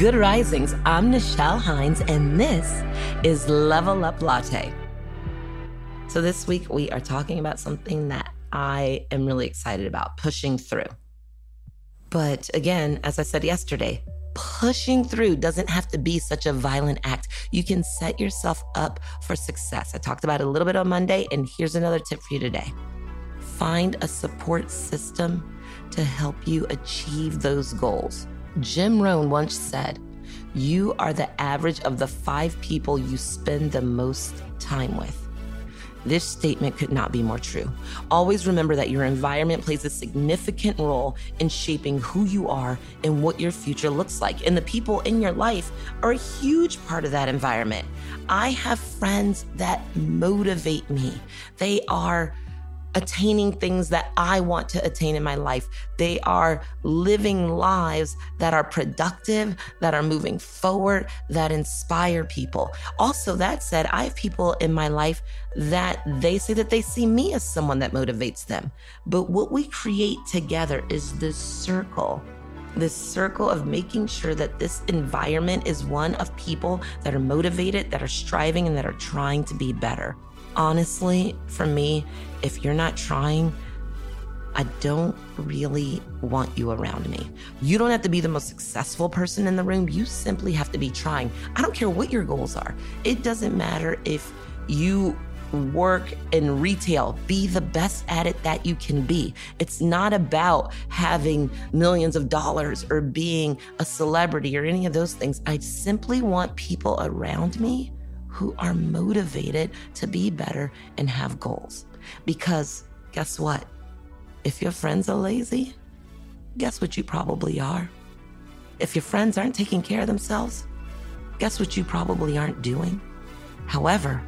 Good Risings. I'm Nichelle Hines, and this is Level Up Latte. So, this week we are talking about something that I am really excited about pushing through. But again, as I said yesterday, pushing through doesn't have to be such a violent act. You can set yourself up for success. I talked about it a little bit on Monday, and here's another tip for you today find a support system to help you achieve those goals. Jim Rohn once said, You are the average of the five people you spend the most time with. This statement could not be more true. Always remember that your environment plays a significant role in shaping who you are and what your future looks like. And the people in your life are a huge part of that environment. I have friends that motivate me. They are attaining things that I want to attain in my life. They are living lives that are productive, that are moving forward, that inspire people. Also, that said, I have people in my life that they say that they see me as someone that motivates them. But what we create together is this circle. This circle of making sure that this environment is one of people that are motivated, that are striving, and that are trying to be better honestly, for me, if you're not trying, I don't really want you around me. You don't have to be the most successful person in the room. You simply have to be trying. I don't care what your goals are. It doesn't matter if you work in retail, be the best at it that you can be. It's not about having millions of dollars or being a celebrity or any of those things. I simply want people around me who are motivated to be better and have goals. Because guess what? If your friends are lazy, guess what you probably are? If your friends aren't taking care of themselves, guess what you probably aren't doing? However,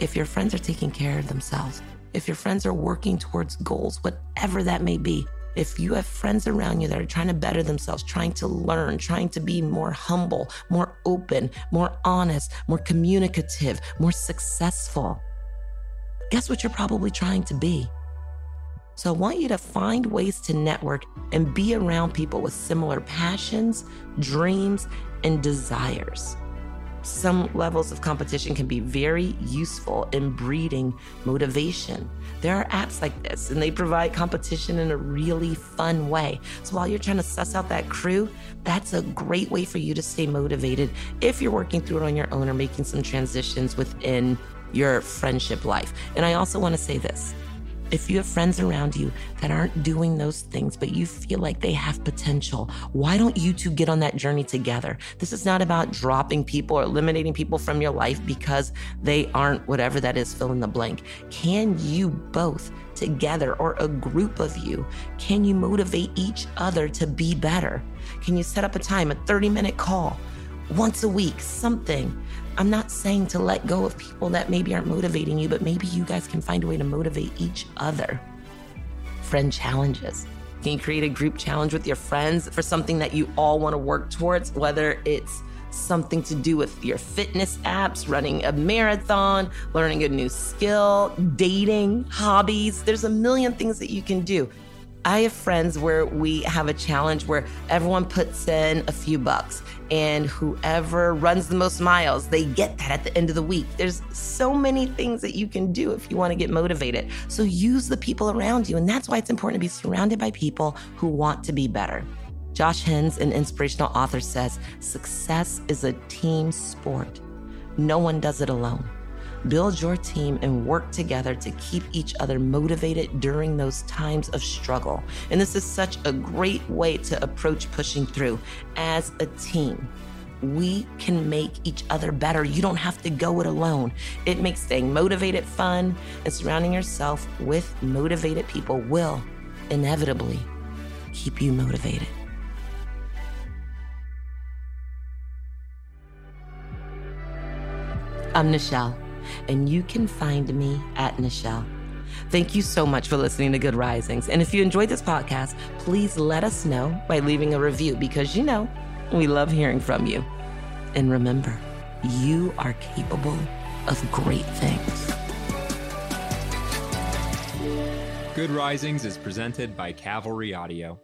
if your friends are taking care of themselves, if your friends are working towards goals, whatever that may be, if you have friends around you that are trying to better themselves, trying to learn, trying to be more humble, more open, more honest, more communicative, more successful, guess what you're probably trying to be? So I want you to find ways to network and be around people with similar passions, dreams, and desires some levels of competition can be very useful in breeding motivation. There are apps like this, and they provide competition in a really fun way. So while you're trying to suss out that crew, that's a great way for you to stay motivated if you're working through it on your own or making some transitions within your friendship life. And I also want to say this if you have friends around you that aren't doing those things, but you feel like they have potential, why don't you two get on that journey together? This is not about dropping people or eliminating people from your life because they aren't whatever that is, fill in the blank. Can you both together or a group of you, can you motivate each other to be better? Can you set up a time, a 30 minute call? Once a week, something. I'm not saying to let go of people that maybe aren't motivating you, but maybe you guys can find a way to motivate each other. Friend challenges. Can you create a group challenge with your friends for something that you all want to work towards, whether it's something to do with your fitness apps, running a marathon, learning a new skill, dating, hobbies. There's a million things that you can do. I have friends where we have a challenge where everyone puts in a few bucks and whoever runs the most miles, they get that at the end of the week. There's so many things that you can do if you want to get motivated. So use the people around you. And that's why it's important to be surrounded by people who want to be better. Josh Hens, an inspirational author, says success is a team sport. No one does it alone. Build your team and work together to keep each other motivated during those times of struggle. And this is such a great way to approach pushing through as a team. We can make each other better. You don't have to go it alone. It makes staying motivated fun, and surrounding yourself with motivated people will inevitably keep you motivated. I'm Nichelle, and you can find me at Nichelle. Thank you so much for listening to Good Risings. And if you enjoyed this podcast, please let us know by leaving a review because you know we love hearing from you. And remember, you are capable of great things. Good Risings is presented by Cavalry Audio.